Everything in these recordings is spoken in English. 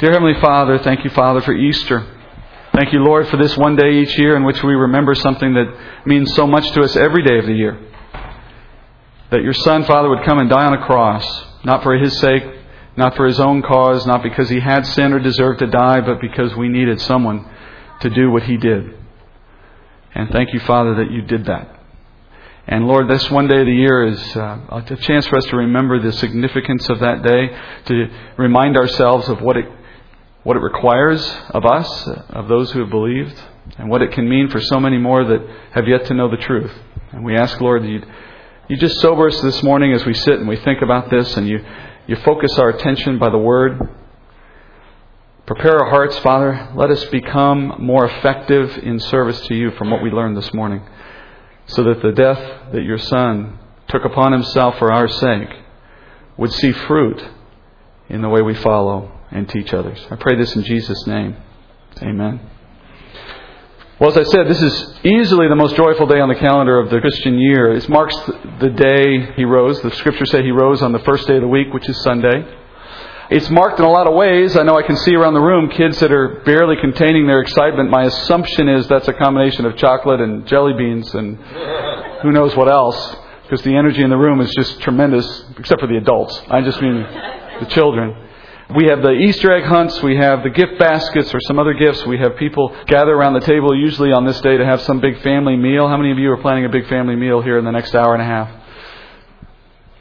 Dear Heavenly Father, thank you, Father, for Easter. Thank you, Lord, for this one day each year in which we remember something that means so much to us every day of the year. That your Son, Father, would come and die on a cross, not for his sake, not for his own cause, not because he had sin or deserved to die, but because we needed someone to do what he did. And thank you, Father, that you did that. And Lord, this one day of the year is uh, a chance for us to remember the significance of that day, to remind ourselves of what it, what it requires of us, of those who have believed, and what it can mean for so many more that have yet to know the truth. And we ask, Lord, that you you just sober us this morning as we sit and we think about this, and you, you focus our attention by the Word. Prepare our hearts, Father. Let us become more effective in service to you from what we learned this morning so that the death that your Son took upon himself for our sake would see fruit in the way we follow and teach others. I pray this in Jesus' name. Amen. Well, as I said, this is easily the most joyful day on the calendar of the Christian year. It marks the day he rose. The scriptures say he rose on the first day of the week, which is Sunday. It's marked in a lot of ways. I know I can see around the room kids that are barely containing their excitement. My assumption is that's a combination of chocolate and jelly beans and who knows what else, because the energy in the room is just tremendous, except for the adults. I just mean the children. We have the Easter egg hunts, we have the gift baskets or some other gifts. We have people gather around the table usually on this day to have some big family meal. How many of you are planning a big family meal here in the next hour and a half?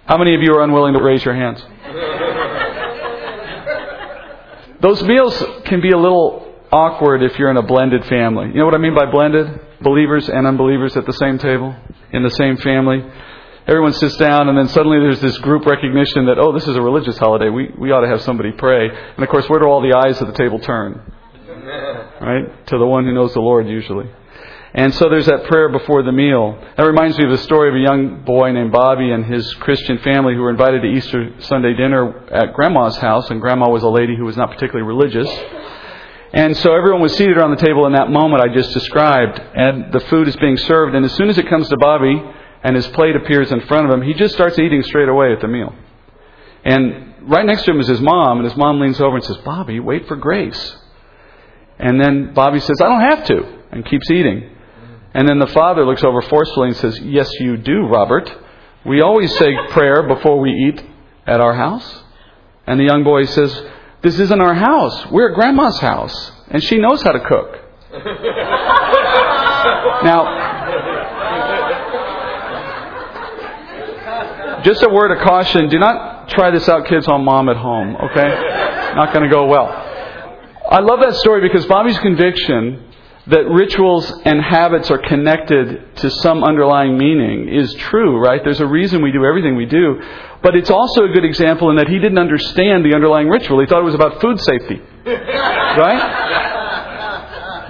How many of you are unwilling to raise your hands? Those meals can be a little awkward if you're in a blended family. You know what I mean by blended? Believers and unbelievers at the same table, in the same family. Everyone sits down, and then suddenly there's this group recognition that, oh, this is a religious holiday. We, we ought to have somebody pray. And of course, where do all the eyes at the table turn? Right? To the one who knows the Lord, usually. And so there's that prayer before the meal. That reminds me of the story of a young boy named Bobby and his Christian family who were invited to Easter Sunday dinner at Grandma's house, and Grandma was a lady who was not particularly religious. And so everyone was seated around the table in that moment I just described, and the food is being served, and as soon as it comes to Bobby and his plate appears in front of him, he just starts eating straight away at the meal. And right next to him is his mom, and his mom leans over and says, Bobby, wait for grace. And then Bobby says, I don't have to, and keeps eating. And then the father looks over forcefully and says, Yes, you do, Robert. We always say prayer before we eat at our house. And the young boy says, This isn't our house. We're at Grandma's house. And she knows how to cook. now, just a word of caution do not try this out, kids, on mom at home, okay? Not going to go well. I love that story because Bobby's conviction that rituals and habits are connected to some underlying meaning is true, right? There's a reason we do everything we do. But it's also a good example in that he didn't understand the underlying ritual. He thought it was about food safety. Right?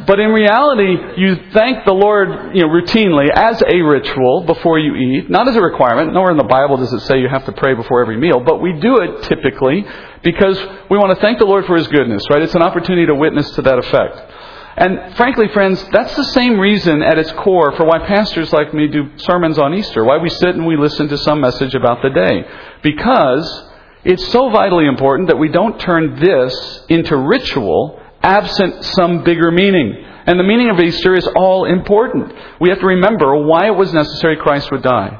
But in reality, you thank the Lord, you know, routinely as a ritual before you eat, not as a requirement. Nowhere in the Bible does it say you have to pray before every meal, but we do it typically because we want to thank the Lord for His goodness, right? It's an opportunity to witness to that effect. And frankly, friends, that's the same reason at its core for why pastors like me do sermons on Easter, why we sit and we listen to some message about the day. Because it's so vitally important that we don't turn this into ritual absent some bigger meaning. And the meaning of Easter is all important. We have to remember why it was necessary Christ would die.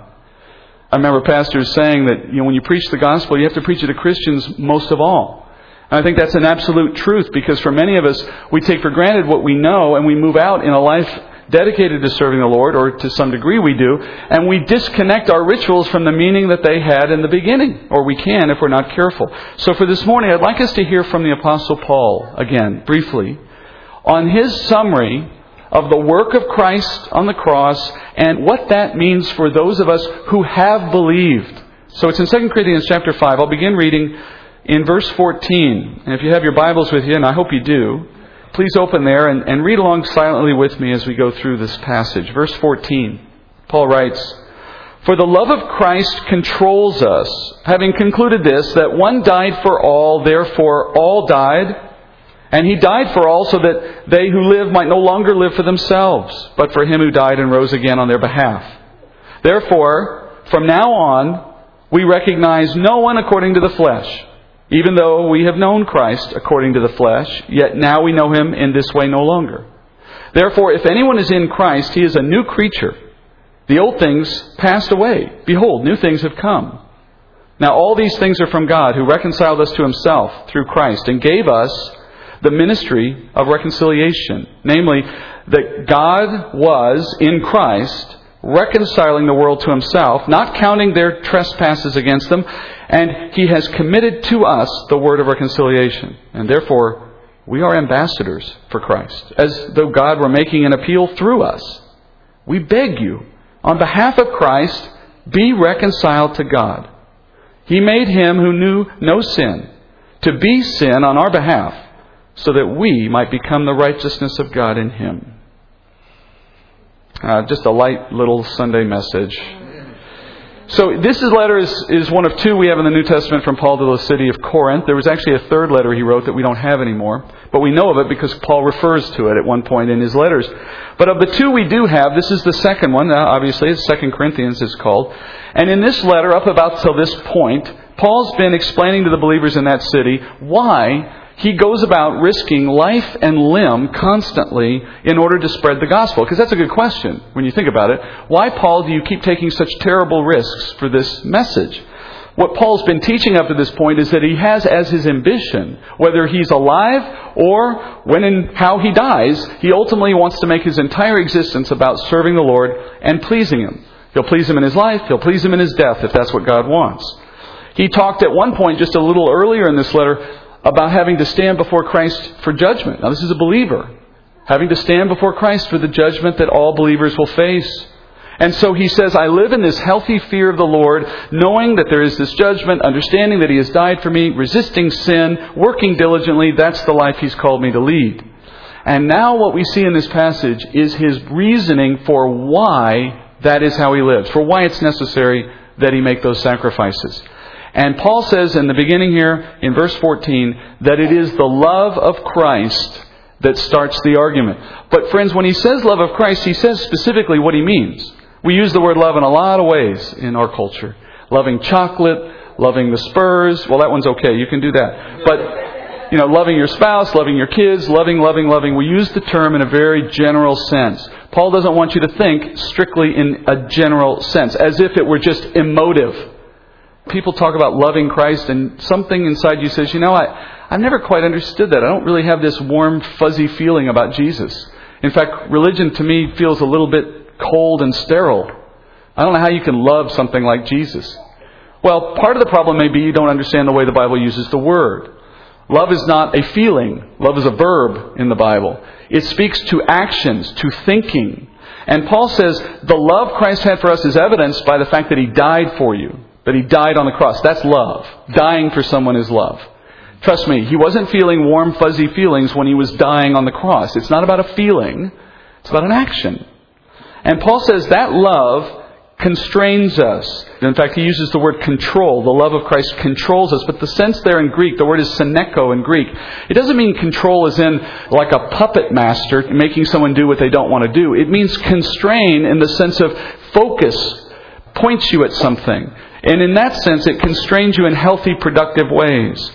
I remember pastors saying that you know, when you preach the gospel, you have to preach it to Christians most of all. And I think that's an absolute truth because for many of us, we take for granted what we know and we move out in a life dedicated to serving the Lord, or to some degree we do, and we disconnect our rituals from the meaning that they had in the beginning, or we can if we're not careful. So for this morning, I'd like us to hear from the Apostle Paul again, briefly, on his summary of the work of Christ on the cross and what that means for those of us who have believed. So it's in 2 Corinthians chapter 5. I'll begin reading in verse 14. And if you have your Bibles with you, and I hope you do, please open there and, and read along silently with me as we go through this passage. Verse 14. Paul writes, For the love of Christ controls us, having concluded this, that one died for all, therefore all died. And he died for all so that they who live might no longer live for themselves, but for him who died and rose again on their behalf. Therefore, from now on, we recognize no one according to the flesh. Even though we have known Christ according to the flesh, yet now we know him in this way no longer. Therefore, if anyone is in Christ, he is a new creature. The old things passed away. Behold, new things have come. Now, all these things are from God, who reconciled us to himself through Christ and gave us the ministry of reconciliation. Namely, that God was in Christ reconciling the world to himself, not counting their trespasses against them, and he has committed to us the word of reconciliation. And therefore, we are ambassadors for Christ, as though God were making an appeal through us. We beg you, on behalf of Christ, be reconciled to God. He made him who knew no sin to be sin on our behalf, so that we might become the righteousness of God in him. Uh, just a light little Sunday message. So this letter is, is one of two we have in the New Testament from Paul to the city of Corinth. There was actually a third letter he wrote that we don't have anymore, but we know of it because Paul refers to it at one point in his letters. But of the two we do have, this is the second one. Uh, obviously, it's Second Corinthians is called. And in this letter, up about till this point, Paul's been explaining to the believers in that city why he goes about risking life and limb constantly in order to spread the gospel? Because that's a good question when you think about it. Why, Paul, do you keep taking such terrible risks for this message? What Paul's been teaching up to this point is that he has as his ambition, whether he's alive or when and how he dies, he ultimately wants to make his entire existence about serving the Lord and pleasing him. He'll please him in his life, he'll please him in his death if that's what God wants. He talked at one point, just a little earlier in this letter, about having to stand before Christ for judgment. Now, this is a believer. Having to stand before Christ for the judgment that all believers will face. And so he says, I live in this healthy fear of the Lord, knowing that there is this judgment, understanding that he has died for me, resisting sin, working diligently. That's the life he's called me to lead. And now what we see in this passage is his reasoning for why that is how he lives, for why it's necessary that he make those sacrifices. And Paul says in the beginning here, in verse 14, that it is the love of Christ that starts the argument. But friends, when he says love of Christ, he says specifically what he means. We use the word love in a lot of ways in our culture. Loving chocolate, loving the Spurs. Well, that one's okay. You can do that. But, you know, loving your spouse, loving your kids, loving, loving, loving. We use the term in a very general sense. Paul doesn't want you to think strictly in a general sense, as if it were just emotive people talk about loving Christ, and something inside you says, you know, I, I've never quite understood that. I don't really have this warm, fuzzy feeling about Jesus. In fact, religion to me feels a little bit cold and sterile. I don't know how you can love something like Jesus. Well, part of the problem may be you don't understand the way the Bible uses the word. Love is not a feeling. Love is a verb in the Bible. It speaks to actions, to thinking. And Paul says the love Christ had for us is evidenced by the fact that he died for you. That he died on the cross. That's love. Dying for someone is love. Trust me, he wasn't feeling warm, fuzzy feelings when he was dying on the cross. It's not about a feeling, it's about an action. And Paul says that love constrains us. In fact, he uses the word control. The love of Christ controls us. But the sense there in Greek, the word is syneko in Greek. It doesn't mean control as in like a puppet master making someone do what they don't want to do. It means constrain in the sense of focus, points you at something. And in that sense, it constrains you in healthy, productive ways.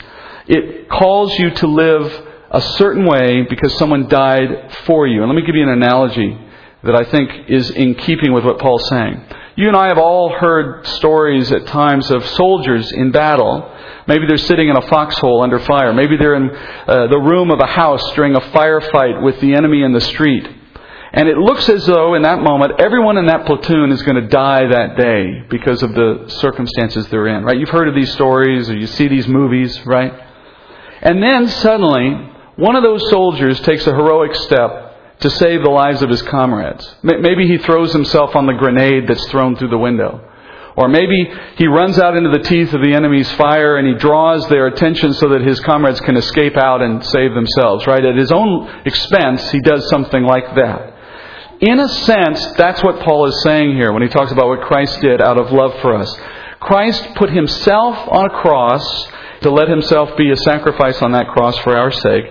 It calls you to live a certain way because someone died for you. And let me give you an analogy that I think is in keeping with what Paul's saying. You and I have all heard stories at times of soldiers in battle. Maybe they're sitting in a foxhole under fire. Maybe they're in uh, the room of a house during a firefight with the enemy in the street. And it looks as though in that moment everyone in that platoon is going to die that day because of the circumstances they're in, right? You've heard of these stories or you see these movies, right? And then suddenly, one of those soldiers takes a heroic step to save the lives of his comrades. Maybe he throws himself on the grenade that's thrown through the window. Or maybe he runs out into the teeth of the enemy's fire and he draws their attention so that his comrades can escape out and save themselves, right? At his own expense, he does something like that. In a sense, that's what Paul is saying here when he talks about what Christ did out of love for us. Christ put himself on a cross to let himself be a sacrifice on that cross for our sake.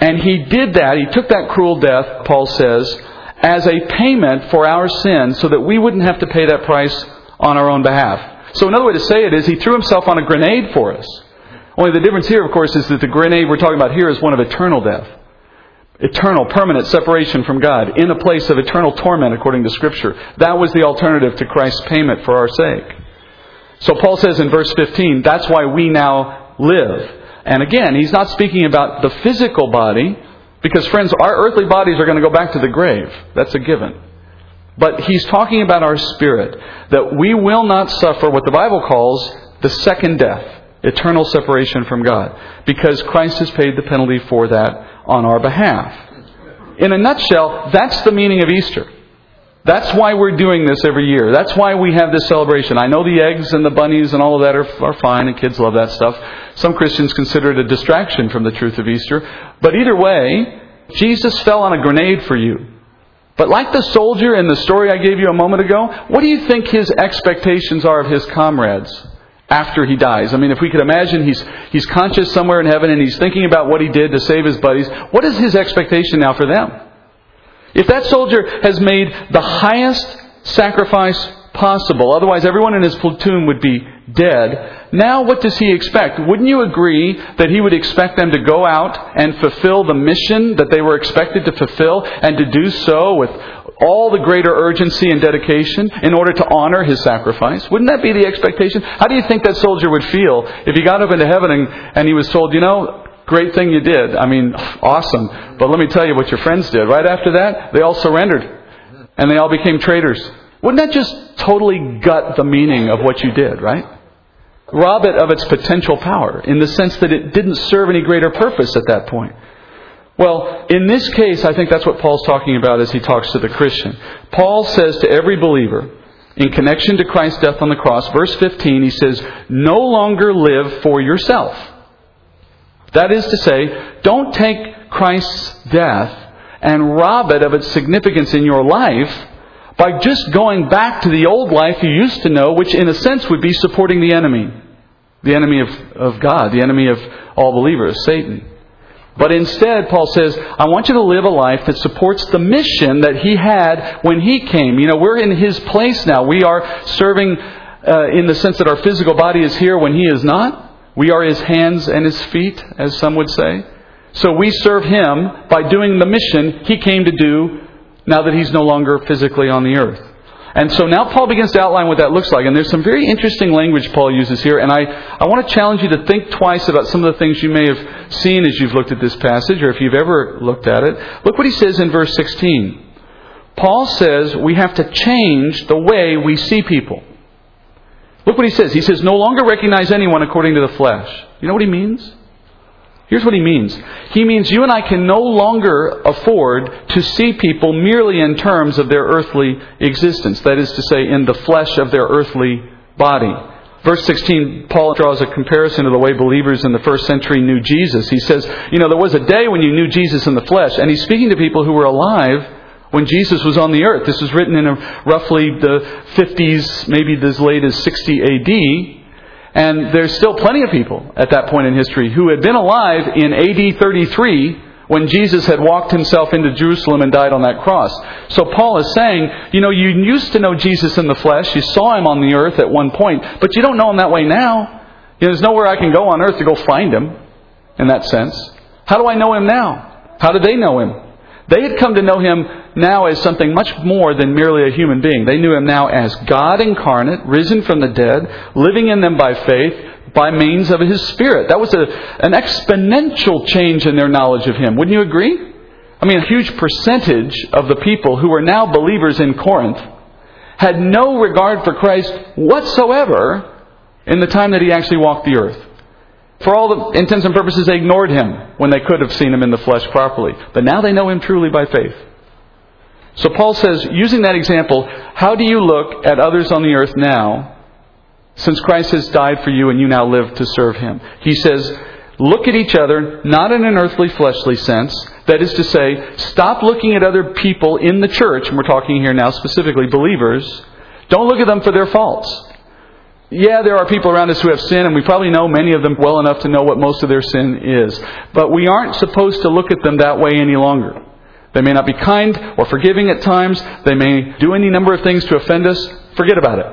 And he did that, he took that cruel death, Paul says, as a payment for our sin so that we wouldn't have to pay that price on our own behalf. So another way to say it is he threw himself on a grenade for us. Only the difference here, of course, is that the grenade we're talking about here is one of eternal death. Eternal, permanent separation from God in a place of eternal torment according to Scripture. That was the alternative to Christ's payment for our sake. So Paul says in verse 15, that's why we now live. And again, he's not speaking about the physical body, because friends, our earthly bodies are going to go back to the grave. That's a given. But he's talking about our spirit, that we will not suffer what the Bible calls the second death, eternal separation from God, because Christ has paid the penalty for that on our behalf. In a nutshell, that's the meaning of Easter. That's why we're doing this every year. That's why we have this celebration. I know the eggs and the bunnies and all of that are, are fine, and kids love that stuff. Some Christians consider it a distraction from the truth of Easter. But either way, Jesus fell on a grenade for you. But like the soldier in the story I gave you a moment ago, what do you think his expectations are of his comrades after he dies? I mean, if we could imagine he's, he's conscious somewhere in heaven and he's thinking about what he did to save his buddies, what is his expectation now for them? If that soldier has made the highest sacrifice possible, otherwise everyone in his platoon would be dead, now what does he expect? Wouldn't you agree that he would expect them to go out and fulfill the mission that they were expected to fulfill and to do so with all the greater urgency and dedication in order to honor his sacrifice? Wouldn't that be the expectation? How do you think that soldier would feel if he got up into heaven and, and he was told, you know, great thing you did. I mean, awesome. But let me tell you what your friends did. Right after that, they all surrendered. And they all became traitors. Wouldn't that just totally gut the meaning of what you did, right? rob it of its potential power in the sense that it didn't serve any greater purpose at that point. Well, in this case, I think that's what Paul's talking about as he talks to the Christian. Paul says to every believer, in connection to Christ's death on the cross, verse 15, he says, No longer live for yourself. That is to say, don't take Christ's death and rob it of its significance in your life by just going back to the old life you used to know, which in a sense would be supporting the enemy. The enemy of, of God, the enemy of all believers, Satan. But instead, Paul says, I want you to live a life that supports the mission that he had when he came. You know, we're in his place now. We are serving uh, in the sense that our physical body is here when he is not. We are his hands and his feet, as some would say. So we serve him by doing the mission he came to do now that he's no longer physically on the earth. And so now Paul begins to outline what that looks like. And there's some very interesting language Paul uses here. And I, I want to challenge you to think twice about some of the things you may have seen as you've looked at this passage or if you've ever looked at it. Look what he says in verse 16. Paul says we have to change the way we see people. Look what he says. He says, no longer recognize anyone according to the flesh. You know what he means? Here's what he means. He means you and I can no longer afford to see people merely in terms of their earthly existence. That is to say, in the flesh of their earthly body. Verse 16, Paul draws a comparison to the way believers in the first century knew Jesus. He says, You know, there was a day when you knew Jesus in the flesh, and he's speaking to people who were alive when Jesus was on the earth. This was written in roughly the 50s, maybe as late as 60 AD. And there's still plenty of people at that point in history who had been alive in AD 33 when Jesus had walked himself into Jerusalem and died on that cross. So Paul is saying, you know, you used to know Jesus in the flesh, you saw him on the earth at one point, but you don't know him that way now. You know, there's nowhere I can go on earth to go find him in that sense. How do I know him now? How did they know him? They had come to know him now as something much more than merely a human being. They knew him now as God incarnate, risen from the dead, living in them by faith, by means of his Spirit. That was a, an exponential change in their knowledge of him. Wouldn't you agree? I mean, a huge percentage of the people who are now believers in Corinth had no regard for Christ whatsoever in the time that he actually walked the earth. For all the intents and purposes, they ignored him when they could have seen him in the flesh properly. But now they know him truly by faith. So Paul says, using that example, how do you look at others on the earth now, since Christ has died for you and you now live to serve him? He says, look at each other, not in an earthly, fleshly sense. That is to say, stop looking at other people in the church, and we're talking here now specifically believers. Don't look at them for their faults. Yeah, there are people around us who have sin, and we probably know many of them well enough to know what most of their sin is. But we aren't supposed to look at them that way any longer. They may not be kind or forgiving at times. They may do any number of things to offend us. Forget about it.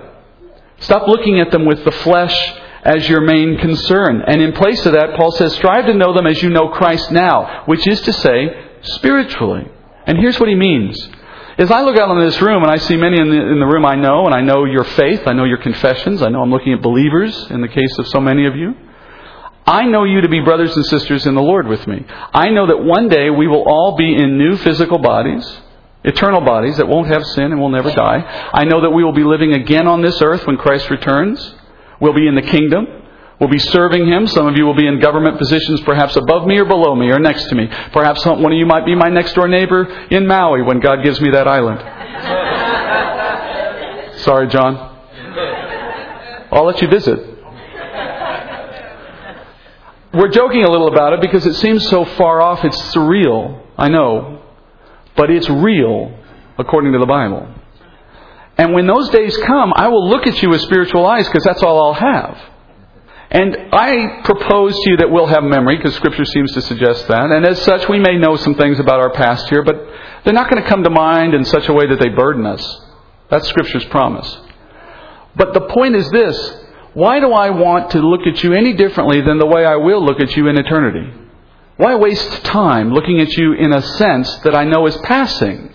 Stop looking at them with the flesh as your main concern. And in place of that, Paul says, strive to know them as you know Christ now, which is to say, spiritually. And here's what he means. As I look out in this room and I see many in the, in the room I know, and I know your faith, I know your confessions, I know I'm looking at believers in the case of so many of you. I know you to be brothers and sisters in the Lord with me. I know that one day we will all be in new physical bodies, eternal bodies that won't have sin and will never die. I know that we will be living again on this earth when Christ returns. We'll be in the kingdom. We'll be serving Him. Some of you will be in government positions, perhaps above me or below me or next to me. Perhaps one of you might be my next door neighbor in Maui when God gives me that island. Sorry, John. I'll let you visit. We're joking a little about it because it seems so far off. It's surreal. I know. But it's real according to the Bible. And when those days come, I will look at you with spiritual eyes because that's all I'll have. And I propose to you that we'll have memory because Scripture seems to suggest that. And as such, we may know some things about our past here, but they're not going to come to mind in such a way that they burden us. That's Scripture's promise. But the point is this why do I want to look at you any differently than the way I will look at you in eternity? Why waste time looking at you in a sense that I know is passing?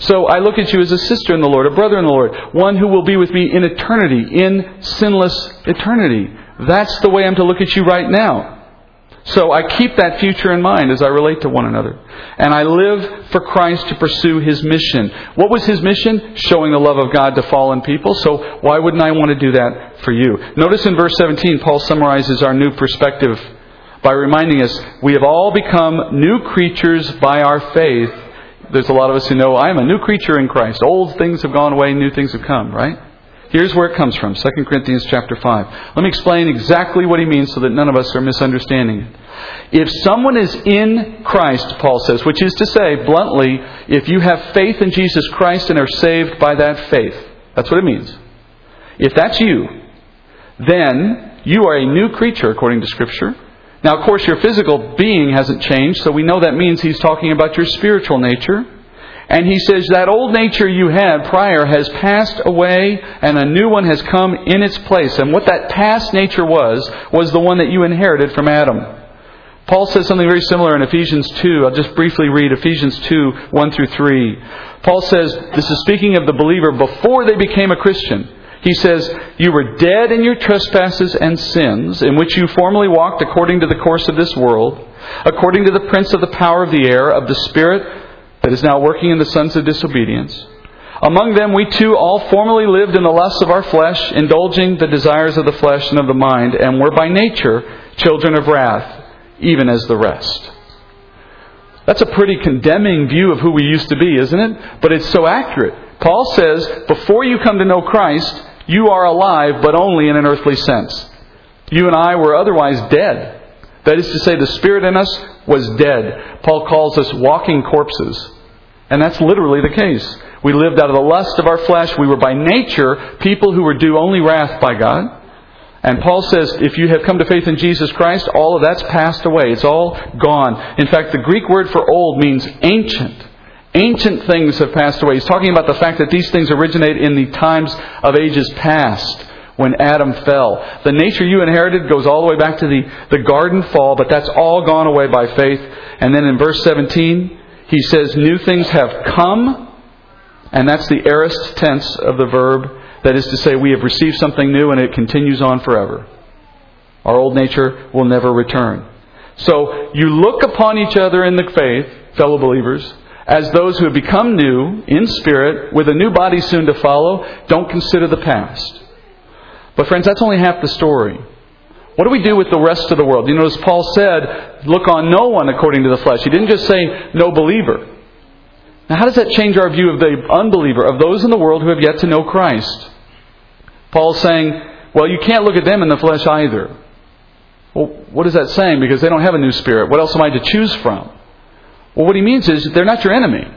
So I look at you as a sister in the Lord, a brother in the Lord, one who will be with me in eternity, in sinless eternity. That's the way I'm to look at you right now. So I keep that future in mind as I relate to one another. And I live for Christ to pursue His mission. What was His mission? Showing the love of God to fallen people. So why wouldn't I want to do that for you? Notice in verse 17, Paul summarizes our new perspective by reminding us we have all become new creatures by our faith. There's a lot of us who know I am a new creature in Christ. Old things have gone away, new things have come, right? Here's where it comes from 2 Corinthians chapter 5. Let me explain exactly what he means so that none of us are misunderstanding it. If someone is in Christ, Paul says, which is to say, bluntly, if you have faith in Jesus Christ and are saved by that faith, that's what it means. If that's you, then you are a new creature according to Scripture. Now, of course, your physical being hasn't changed, so we know that means he's talking about your spiritual nature. And he says that old nature you had prior has passed away and a new one has come in its place. And what that past nature was, was the one that you inherited from Adam. Paul says something very similar in Ephesians 2. I'll just briefly read Ephesians 2, 1 through 3. Paul says, this is speaking of the believer before they became a Christian. He says, You were dead in your trespasses and sins, in which you formerly walked according to the course of this world, according to the prince of the power of the air, of the spirit that is now working in the sons of disobedience. Among them we too all formerly lived in the lusts of our flesh, indulging the desires of the flesh and of the mind, and were by nature children of wrath, even as the rest. That's a pretty condemning view of who we used to be, isn't it? But it's so accurate. Paul says, before you come to know Christ, you are alive, but only in an earthly sense. You and I were otherwise dead. That is to say, the spirit in us was dead. Paul calls us walking corpses. And that's literally the case. We lived out of the lust of our flesh. We were by nature people who were due only wrath by God. And Paul says, if you have come to faith in Jesus Christ, all of that's passed away. It's all gone. In fact, the Greek word for old means ancient. Ancient things have passed away. He's talking about the fact that these things originate in the times of ages past when Adam fell. The nature you inherited goes all the way back to the, the garden fall, but that's all gone away by faith. And then in verse 17, he says, New things have come, and that's the aorist tense of the verb. That is to say, we have received something new and it continues on forever. Our old nature will never return. So you look upon each other in the faith, fellow believers, as those who have become new in spirit with a new body soon to follow. Don't consider the past. But, friends, that's only half the story. What do we do with the rest of the world? You notice Paul said, Look on no one according to the flesh. He didn't just say, No believer. Now, how does that change our view of the unbeliever, of those in the world who have yet to know Christ? Paul's saying, Well, you can't look at them in the flesh either. Well, what is that saying? Because they don't have a new spirit. What else am I to choose from? Well, what he means is they're not your enemy.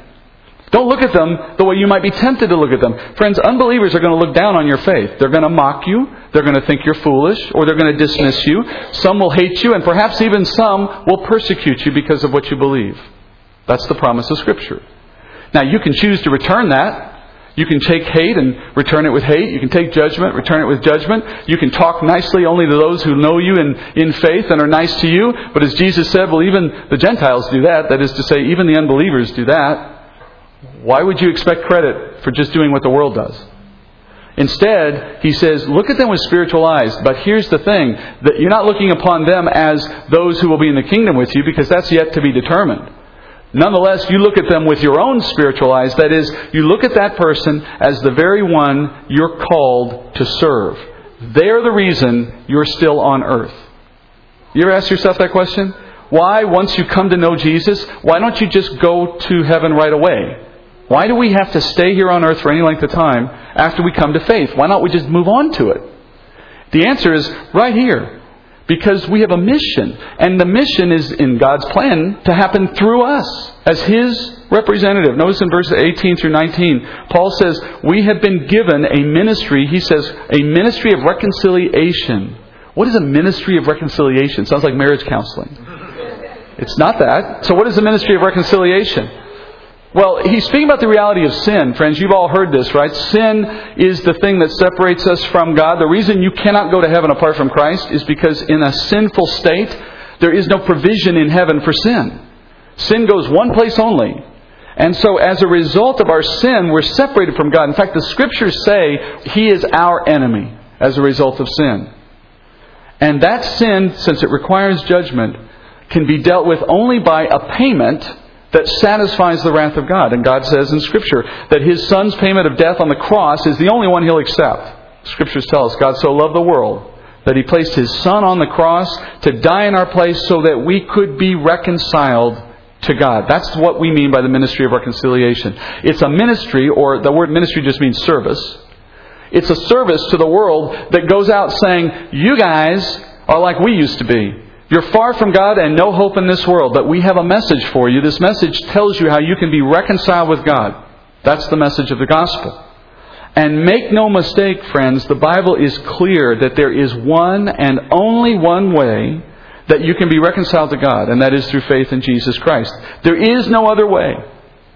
Don't look at them the way you might be tempted to look at them. Friends, unbelievers are going to look down on your faith. They're going to mock you. They're going to think you're foolish, or they're going to dismiss you. Some will hate you, and perhaps even some will persecute you because of what you believe. That's the promise of Scripture. Now, you can choose to return that. You can take hate and return it with hate. You can take judgment, return it with judgment. You can talk nicely only to those who know you in, in faith and are nice to you. But as Jesus said, well, even the Gentiles do that. That is to say, even the unbelievers do that. Why would you expect credit for just doing what the world does? Instead, he says, look at them with spiritual eyes. But here's the thing that you're not looking upon them as those who will be in the kingdom with you because that's yet to be determined. Nonetheless, you look at them with your own spiritual eyes. That is, you look at that person as the very one you're called to serve. They're the reason you're still on earth. You ever ask yourself that question? Why, once you come to know Jesus, why don't you just go to heaven right away? Why do we have to stay here on earth for any length of time after we come to faith? Why not we just move on to it? The answer is right here. Because we have a mission. And the mission is in God's plan to happen through us as His representative. Notice in verses 18 through 19, Paul says, We have been given a ministry, he says, a ministry of reconciliation. What is a ministry of reconciliation? Sounds like marriage counseling. It's not that. So, what is the ministry of reconciliation? Well, he's speaking about the reality of sin, friends. You've all heard this, right? Sin is the thing that separates us from God. The reason you cannot go to heaven apart from Christ is because in a sinful state, there is no provision in heaven for sin. Sin goes one place only. And so, as a result of our sin, we're separated from God. In fact, the scriptures say He is our enemy as a result of sin. And that sin, since it requires judgment, can be dealt with only by a payment that satisfies the wrath of God. And God says in Scripture that His Son's payment of death on the cross is the only one He'll accept. Scriptures tell us God so loved the world that He placed His Son on the cross to die in our place so that we could be reconciled to God. That's what we mean by the ministry of reconciliation. It's a ministry, or the word ministry just means service. It's a service to the world that goes out saying, You guys are like we used to be. You're far from God and no hope in this world, but we have a message for you. This message tells you how you can be reconciled with God. That's the message of the gospel. And make no mistake, friends, the Bible is clear that there is one and only one way that you can be reconciled to God, and that is through faith in Jesus Christ. There is no other way.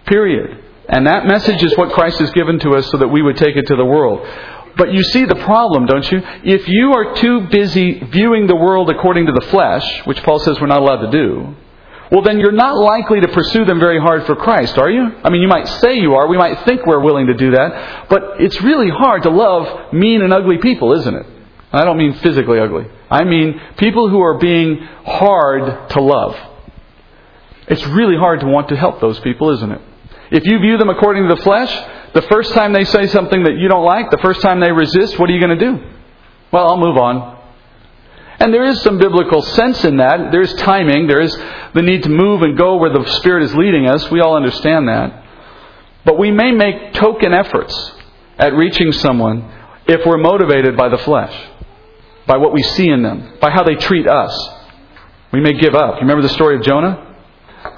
Period. And that message is what Christ has given to us so that we would take it to the world. But you see the problem, don't you? If you are too busy viewing the world according to the flesh, which Paul says we're not allowed to do, well, then you're not likely to pursue them very hard for Christ, are you? I mean, you might say you are. We might think we're willing to do that. But it's really hard to love mean and ugly people, isn't it? I don't mean physically ugly. I mean people who are being hard to love. It's really hard to want to help those people, isn't it? If you view them according to the flesh, the first time they say something that you don't like, the first time they resist, what are you going to do? Well, I'll move on. And there is some biblical sense in that. There's timing. There is the need to move and go where the Spirit is leading us. We all understand that. But we may make token efforts at reaching someone if we're motivated by the flesh, by what we see in them, by how they treat us. We may give up. You remember the story of Jonah?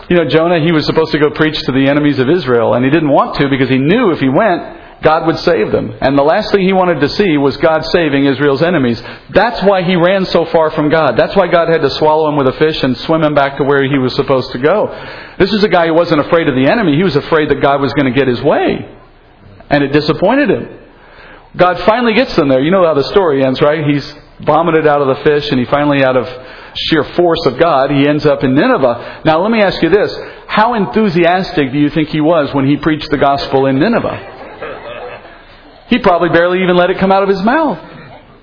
You know, Jonah, he was supposed to go preach to the enemies of Israel, and he didn't want to because he knew if he went, God would save them. And the last thing he wanted to see was God saving Israel's enemies. That's why he ran so far from God. That's why God had to swallow him with a fish and swim him back to where he was supposed to go. This is a guy who wasn't afraid of the enemy. He was afraid that God was going to get his way. And it disappointed him. God finally gets them there. You know how the story ends, right? He's vomited out of the fish and he finally out of sheer force of God, he ends up in Nineveh. Now, let me ask you this. How enthusiastic do you think he was when he preached the gospel in Nineveh? He probably barely even let it come out of his mouth.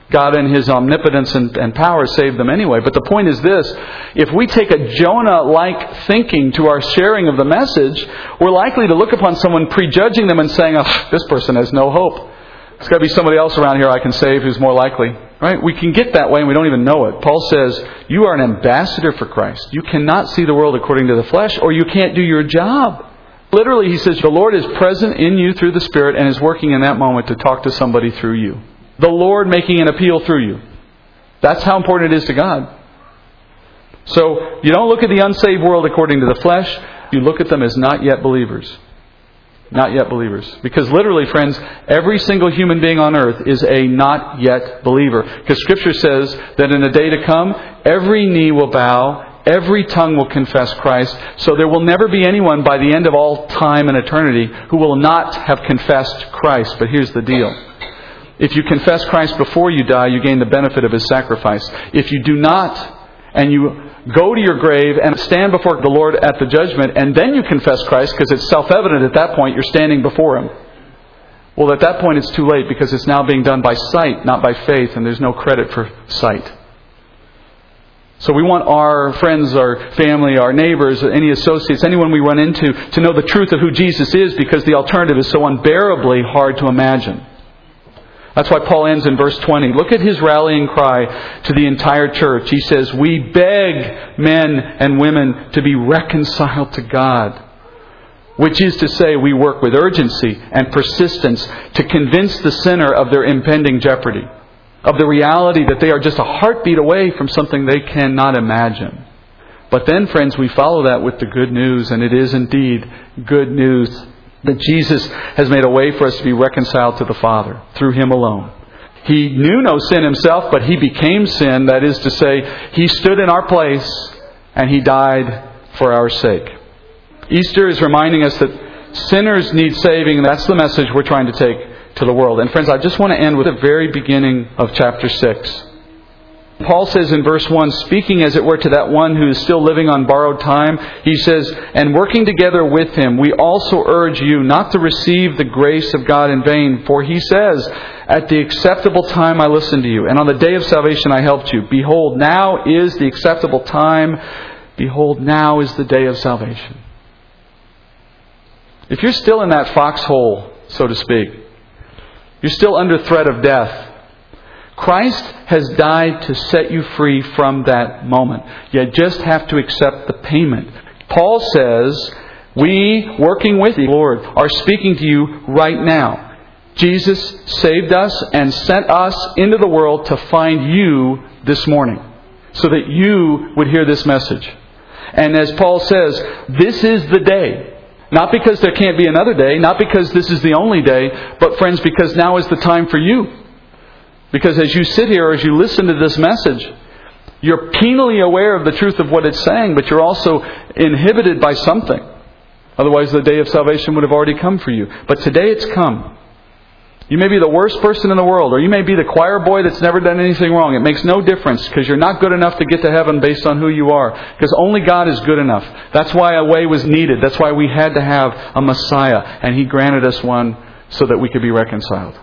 God, in his omnipotence and, and power, saved them anyway. But the point is this if we take a Jonah like thinking to our sharing of the message, we're likely to look upon someone prejudging them and saying, oh, this person has no hope. There's got to be somebody else around here I can save who's more likely. Right? We can get that way and we don't even know it. Paul says, You are an ambassador for Christ. You cannot see the world according to the flesh, or you can't do your job. Literally, he says, The Lord is present in you through the Spirit and is working in that moment to talk to somebody through you. The Lord making an appeal through you. That's how important it is to God. So, you don't look at the unsaved world according to the flesh, you look at them as not yet believers. Not yet believers. Because literally, friends, every single human being on earth is a not yet believer. Because Scripture says that in a day to come, every knee will bow Every tongue will confess Christ. So there will never be anyone by the end of all time and eternity who will not have confessed Christ. But here's the deal. If you confess Christ before you die, you gain the benefit of his sacrifice. If you do not, and you go to your grave and stand before the Lord at the judgment, and then you confess Christ, because it's self evident at that point you're standing before him. Well, at that point it's too late because it's now being done by sight, not by faith, and there's no credit for sight. So we want our friends, our family, our neighbors, any associates, anyone we run into to know the truth of who Jesus is because the alternative is so unbearably hard to imagine. That's why Paul ends in verse 20. Look at his rallying cry to the entire church. He says, We beg men and women to be reconciled to God. Which is to say, we work with urgency and persistence to convince the sinner of their impending jeopardy, of the reality that they are just a heartbeat away from something they cannot imagine. But then, friends, we follow that with the good news, and it is indeed good news that Jesus has made a way for us to be reconciled to the Father through Him alone. He knew no sin himself, but He became sin. That is to say, He stood in our place and He died for our sake. Easter is reminding us that sinners need saving, that's the message we're trying to take to the world. And friends, I just want to end with the very beginning of chapter 6. Paul says in verse 1, speaking as it were to that one who is still living on borrowed time, he says, And working together with him, we also urge you not to receive the grace of God in vain. For he says, At the acceptable time I listened to you, and on the day of salvation I helped you. Behold, now is the acceptable time. Behold, now is the day of salvation. If you're still in that foxhole, so to speak, you're still under threat of death, Christ has died to set you free from that moment. You just have to accept the payment. Paul says, We, working with the Lord, are speaking to you right now. Jesus saved us and sent us into the world to find you this morning so that you would hear this message. And as Paul says, this is the day. Not because there can't be another day, not because this is the only day, but friends, because now is the time for you. Because as you sit here, as you listen to this message, you're keenly aware of the truth of what it's saying, but you're also inhibited by something. Otherwise, the day of salvation would have already come for you. But today it's come. You may be the worst person in the world, or you may be the choir boy that's never done anything wrong. It makes no difference because you're not good enough to get to heaven based on who you are. Because only God is good enough. That's why a way was needed. That's why we had to have a Messiah, and He granted us one so that we could be reconciled.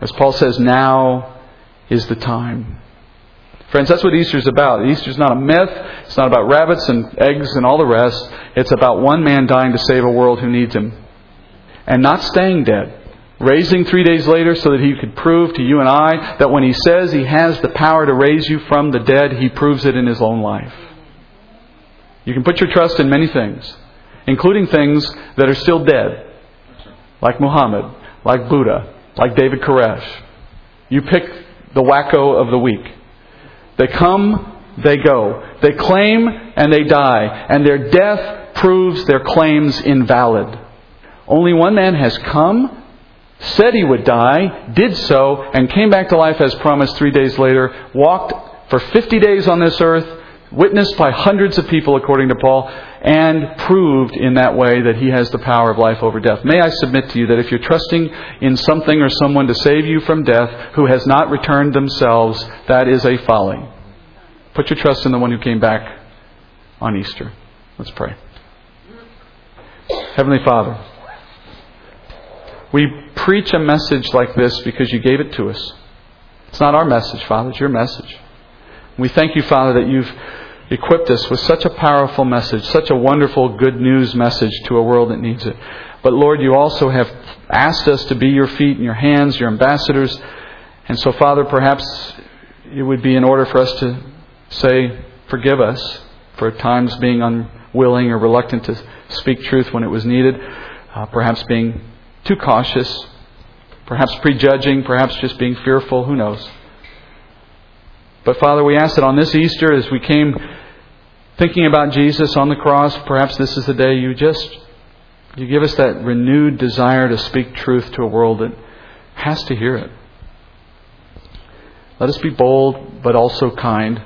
As Paul says, now is the time. Friends, that's what Easter is about. Easter is not a myth. It's not about rabbits and eggs and all the rest. It's about one man dying to save a world who needs him. And not staying dead. Raising three days later so that he could prove to you and I that when he says he has the power to raise you from the dead, he proves it in his own life. You can put your trust in many things, including things that are still dead, like Muhammad, like Buddha, like David Koresh. You pick the wacko of the week. They come, they go. They claim and they die, and their death proves their claims invalid. Only one man has come, said he would die, did so, and came back to life as promised three days later, walked for 50 days on this earth, witnessed by hundreds of people, according to Paul, and proved in that way that he has the power of life over death. May I submit to you that if you're trusting in something or someone to save you from death who has not returned themselves, that is a folly. Put your trust in the one who came back on Easter. Let's pray. Heavenly Father, we preach a message like this because you gave it to us. It's not our message, Father, it's your message. We thank you, Father, that you've equipped us with such a powerful message, such a wonderful good news message to a world that needs it. But Lord, you also have asked us to be your feet and your hands, your ambassadors. And so, Father, perhaps it would be in order for us to say, Forgive us for times being unwilling or reluctant to speak truth when it was needed, uh, perhaps being too cautious, perhaps prejudging, perhaps just being fearful, who knows. But Father, we ask that on this Easter, as we came thinking about Jesus on the cross, perhaps this is the day you just you give us that renewed desire to speak truth to a world that has to hear it. Let us be bold, but also kind.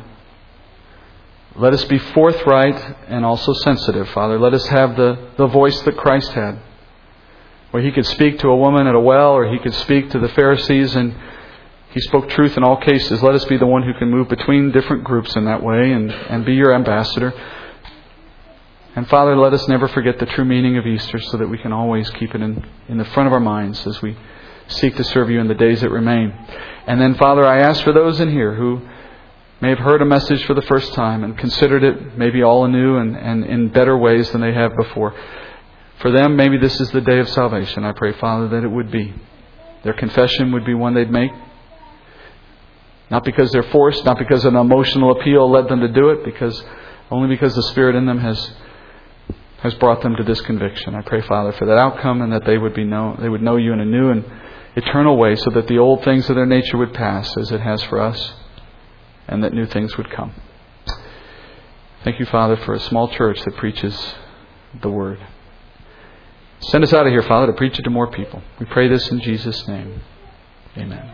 Let us be forthright and also sensitive, Father. Let us have the, the voice that Christ had, where he could speak to a woman at a well, or he could speak to the Pharisees, and he spoke truth in all cases. Let us be the one who can move between different groups in that way and, and be your ambassador. And Father, let us never forget the true meaning of Easter so that we can always keep it in, in the front of our minds as we seek to serve you in the days that remain. And then, Father, I ask for those in here who may have heard a message for the first time and considered it maybe all anew and, and in better ways than they have before. For them, maybe this is the day of salvation. I pray, Father, that it would be. Their confession would be one they'd make. Not because they're forced, not because an emotional appeal led them to do it, because only because the Spirit in them has has brought them to this conviction. I pray, Father, for that outcome and that they would be know they would know you in a new and eternal way so that the old things of their nature would pass as it has for us and that new things would come. Thank you, Father, for a small church that preaches the word. Send us out of here, Father, to preach it to more people. We pray this in Jesus' name. Amen.